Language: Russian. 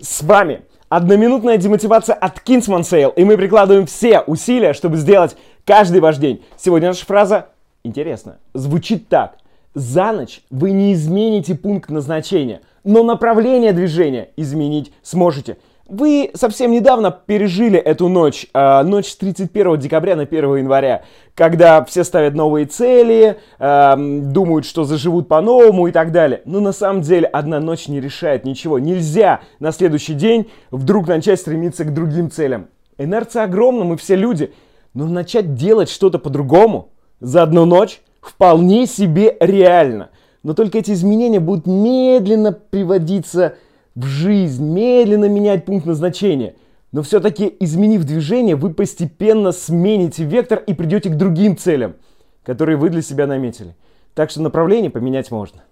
С вами одноминутная демотивация от Kingsman Sale, и мы прикладываем все усилия, чтобы сделать каждый ваш день. Сегодня наша фраза интересно, звучит так. За ночь вы не измените пункт назначения, но направление движения изменить сможете – вы совсем недавно пережили эту ночь, э, ночь с 31 декабря на 1 января, когда все ставят новые цели, э, думают, что заживут по-новому и так далее. Но на самом деле одна ночь не решает ничего. Нельзя на следующий день вдруг начать стремиться к другим целям. Инерция огромна, мы все люди. Но начать делать что-то по-другому за одну ночь вполне себе реально. Но только эти изменения будут медленно приводиться в жизнь, медленно менять пункт назначения. Но все-таки, изменив движение, вы постепенно смените вектор и придете к другим целям, которые вы для себя наметили. Так что направление поменять можно.